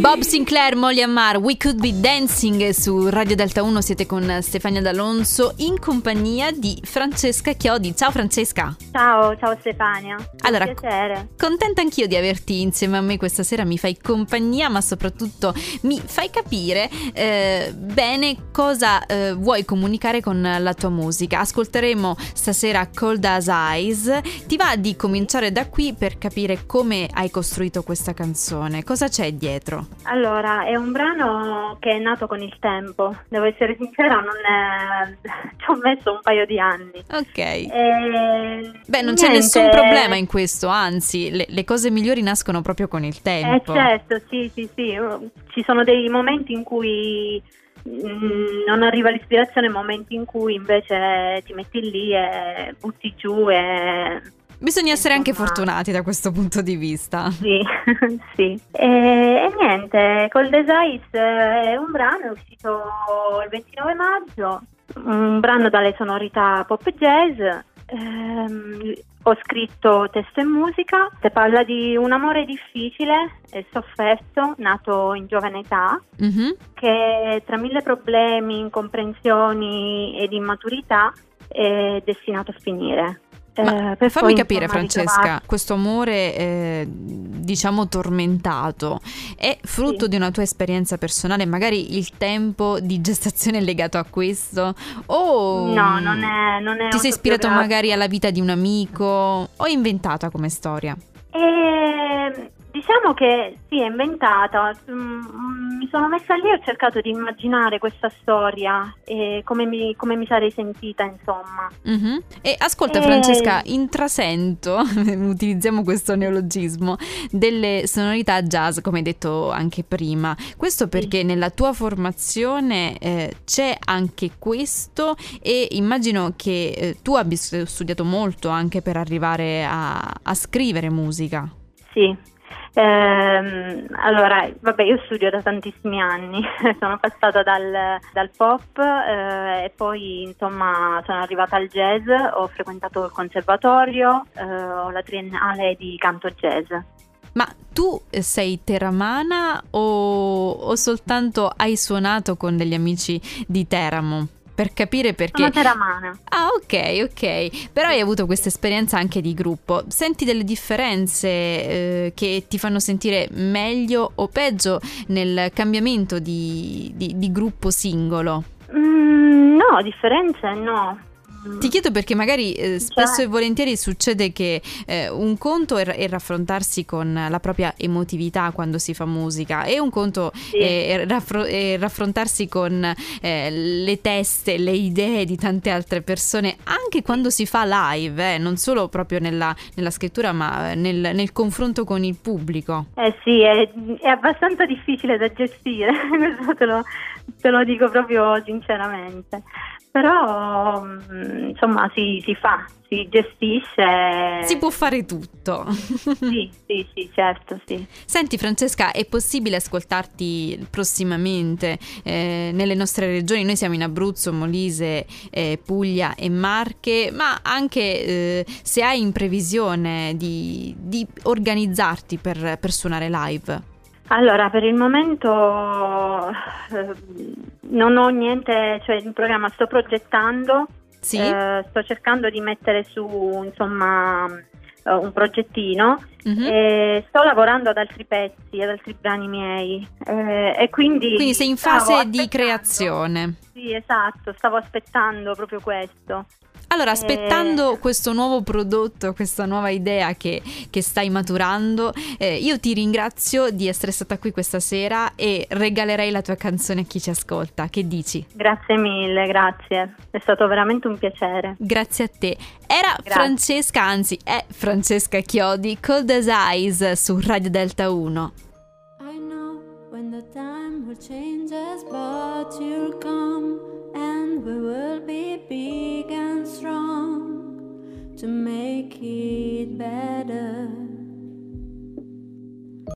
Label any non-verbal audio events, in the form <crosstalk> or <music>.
Bob Sinclair, Molly Ammar, We Could Be Dancing su Radio Delta 1 siete con Stefania D'Alonso in compagnia di Francesca Chiodi. Ciao Francesca. Ciao, ciao Stefania. Allora, piacere. contenta anch'io di averti insieme a me questa sera, mi fai compagnia ma soprattutto mi fai capire eh, bene cosa eh, vuoi comunicare con la tua musica. Ascolteremo stasera Cold as Eyes. Ti va di cominciare da qui per capire come hai costruito questa canzone? Cosa c'è dietro? Allora, è un brano che è nato con il tempo, devo essere sincera, non è... ci ho messo un paio di anni. Ok. E... Beh, non c'è niente. nessun problema in questo, anzi, le, le cose migliori nascono proprio con il Eh tempo. certo, sì, sì, sì, ci sono dei momenti in cui mm, non arriva l'ispirazione, momenti in cui invece ti metti lì e butti giù e Bisogna essere anche fortunati da questo punto di vista. Sì, <laughs> sì. E, e niente, Cold as Ice è un brano, è uscito il 29 maggio, un brano dalle sonorità pop jazz. Ehm, ho scritto testo e musica, che parla di un amore difficile e sofferto, nato in giovane età, Mhm. che tra mille problemi, incomprensioni ed immaturità è destinato a finire. Ma Eh, per fammi capire, Francesca, questo amore, eh, diciamo, tormentato, è frutto Sì. di una tua esperienza personale? Magari il tempo di gestazione è legato a questo? O No, non è, non è ti sei ispirato magari alla vita di un amico o è inventata come storia? E, diciamo che sì, è inventata. Mm, Mi sono messa lì e ho cercato di immaginare questa storia e come mi, come mi sarei sentita, insomma. Mhm. E ascolta Eh. Francesca, intrasento, <laughs> utilizziamo questo neologismo, delle sonorità jazz, come hai detto anche prima. Questo perché nella tua formazione eh, c'è anche questo e immagino che eh, tu abbia studiato molto anche per arrivare a, a scrivere musica. Sì. Ehm, allora, vabbè, io studio da tantissimi anni, <laughs> sono passata dal, dal pop eh, e poi insomma sono arrivata al jazz, ho frequentato il conservatorio, eh, ho la triennale di canto jazz. Ma tu sei teramana o, o soltanto hai suonato con degli amici di Teramo? Per capire perché... Sono teramana. Ah, ok, ok. Però hai avuto questa esperienza anche di gruppo. Senti delle differenze eh, che ti fanno sentire meglio o peggio nel cambiamento di, di- di gruppo singolo? Mm, no, differenze no. Ti chiedo perché magari eh, spesso Cioè- e volentieri succede che eh, un conto è, è raffrontarsi con la propria emotività quando si fa musica e un conto Sì. è, è raffro- è raffrontarsi con eh, le teste, le idee di tante altre persone anche quando si fa live, eh, non solo proprio nella, nella scrittura ma eh, nel, nel confronto con il pubblico. Eh sì, è, è abbastanza difficile da gestire, <laughs> questo te lo, te lo dico proprio sinceramente. Però mm, insomma si, si fa, si gestisce. Si può fare tutto. Sì, sì, sì, certo, sì. Senti Francesca, è possibile ascoltarti prossimamente eh, nelle nostre regioni? Noi siamo in Abruzzo, Molise, eh, Puglia e Marche, ma anche eh, se hai in previsione di, di organizzarti per, per suonare live. Allora, per il momento eh, non ho niente, cioè in programma sto progettando, Sì? eh, sto cercando di mettere su insomma eh, un progettino Mhm. e sto lavorando ad altri pezzi, ad altri brani miei eh, e quindi... Quindi sei in fase di creazione. Sì, esatto, stavo aspettando proprio questo. Allora, aspettando Eh. questo nuovo prodotto, questa nuova idea che, che stai maturando, eh, io ti ringrazio di essere stata qui questa sera e regalerei la tua canzone a chi ci ascolta. Che dici? Grazie mille, grazie. È stato veramente un piacere. Grazie a te. Era Grazie. Francesca, anzi è Francesca Chiodi, Cold as Eyes su Radio Delta 1. I know when the time will change us, but you'll come and we will be strong to make it better.